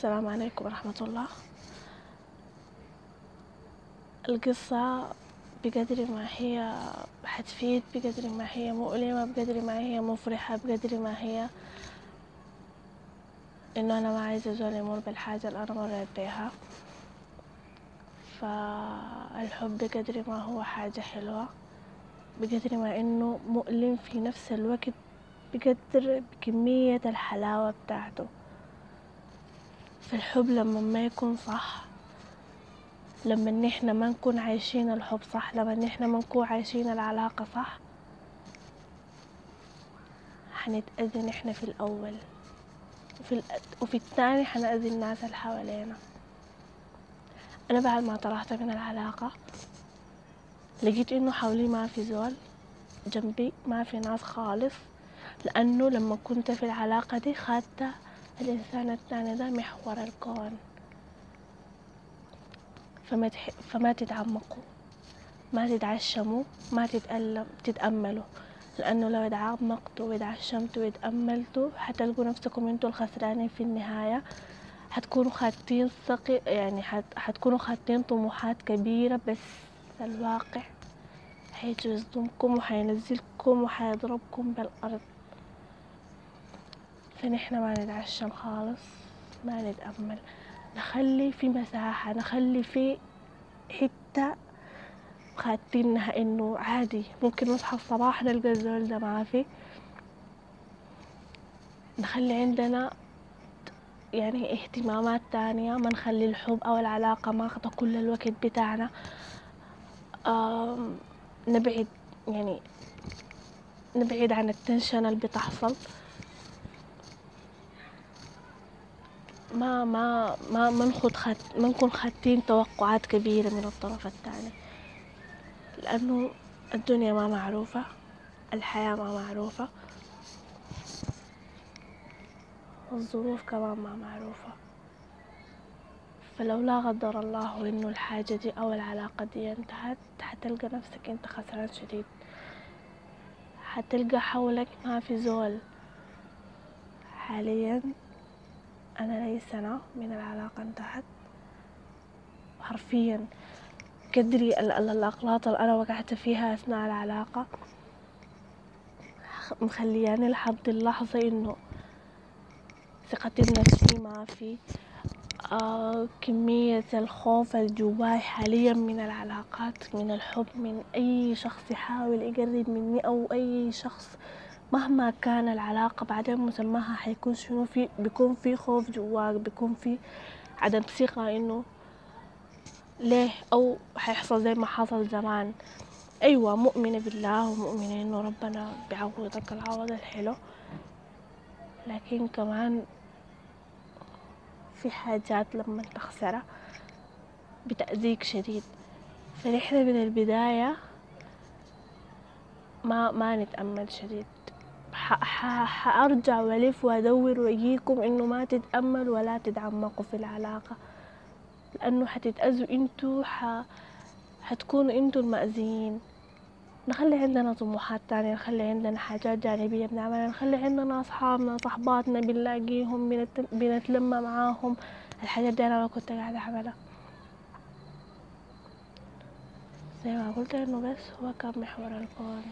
السلام عليكم ورحمة الله. القصة بقدر ما هي حتفيد بقدر ما هي مؤلمة بقدر ما هي مفرحة بقدر ما هي إنه أنا ما عايزة زول يمر بالحاجة اللي أنا مريت بيها. فالحب بقدر ما هو حاجة حلوة بقدر ما إنه مؤلم في نفس الوقت بقدر بكمية الحلاوة بتاعته. فالحب لما ما يكون صح. لما نحنا ما نكون عايشين الحب صح لما نحنا ما نكون عايشين العلاقة صح. حنتأذي نحنا في الأول وفي. وفي الثاني حنأذي الناس اللي حوالينا. أنا بعد ما طلعت من العلاقة لقيت إنه حولي ما في زول جنبي ما في ناس خالص. لأنه لما كنت في العلاقة دي خدت الإنسان الثاني ده محور الكون. فما, تح... فما تتعمقوا ما تتعشموا ما تتألم تتأملوا لأنه لو اتعمقتوا واتعشمتوا واتأملتوا حتلقوا نفسكم أنتوا الخسرانين في النهاية. حتكونوا خاتين ثقي يعني حت... حتكونوا خاتين طموحات كبيرة بس الواقع. حيجذبكم وحينزلكم وحيضربكم بالأرض. فنحن ما نتعشم خالص ما نتأمل. نخلي في مساحة نخلي في حتة خاتينها إنه عادي. ممكن نصحى الصباح نلقى الزول ده ما في. نخلي عندنا يعني اهتمامات تانية ما نخلي الحب أو العلاقة ماخذة كل الوقت بتاعنا. نبعد يعني نبعد عن التنشن اللي بتحصل. ما ما ما ما نخد خد ما نكون خدين توقعات كبيرة من الطرف الثاني لأنه الدنيا ما معروفة الحياة ما معروفة الظروف كمان ما معروفة. فلو لا قدر الله إنه الحاجة دي أو العلاقة دي انتهت حتلقى نفسك أنت خسران شديد. حتلقى حولك ما في زول. حاليا أنا لي سنة من العلاقة انتهت. حرفيا قدري الأغلاط اللي أنا وقعت فيها أثناء العلاقة مخلياني لحد اللحظة إنه ثقتي بنفسي ما في. آه كمية الخوف الجواي حاليا من العلاقات من الحب من أي شخص يحاول يقرب مني أو أي شخص مهما كان العلاقة بعدين مسماها حيكون شنو في بيكون في خوف جواك بيكون في عدم ثقة إنه ليه أو حيحصل زي ما حصل زمان. أيوة مؤمنة بالله ومؤمنة إنه ربنا بيعوضك العوض الحلو. لكن كمان في حاجات لما تخسرها بتأذيك شديد. فنحن من البداية ما ما نتأمل شديد. حأرجع وألف وأدور وأجيكم إنه ما تتأملوا ولا تتعمقوا في العلاقة لأنه حتتأذوا إنتوا ح... إنتوا المأذيين. نخلي عندنا طموحات تانية نخلي عندنا حاجات جانبية بنعملها نخلي عندنا أصحابنا صحباتنا بنلاقيهم بنت... بنتلمى معاهم. الحاجات دي أنا ما كنت قاعدة أعملها. زي ما قلت إنه بس هو كان محور الكون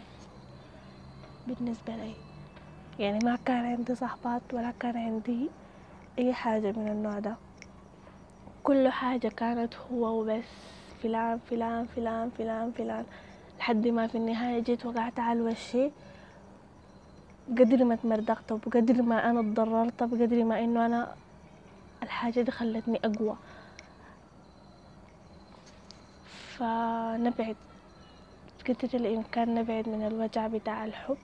بالنسبة لي. يعني ما كان عندي صحبات ولا كان عندي أي حاجة من النوع ده. كل حاجة كانت هو وبس. فلان فلان فلان فلان فلان. لحد ما في النهاية جيت وقعت على الوشي قدر ما تمردقت وبقدر ما أنا اتضررت بقدر ما إنه أنا الحاجة دي خلتني أقوى. فنبعد. قدر الإمكان نبعد من الوجع بتاع الحب.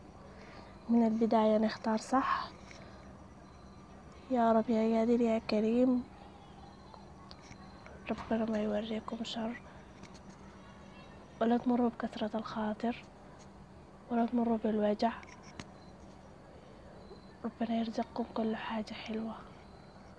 من البداية نختار صح. يا رب يا قادر يا كريم. ربنا ما يوريكم شر. ولا تمروا بكثرة الخاطر. ولا تمروا بالوجع. ربنا يرزقكم كل حاجة حلوة.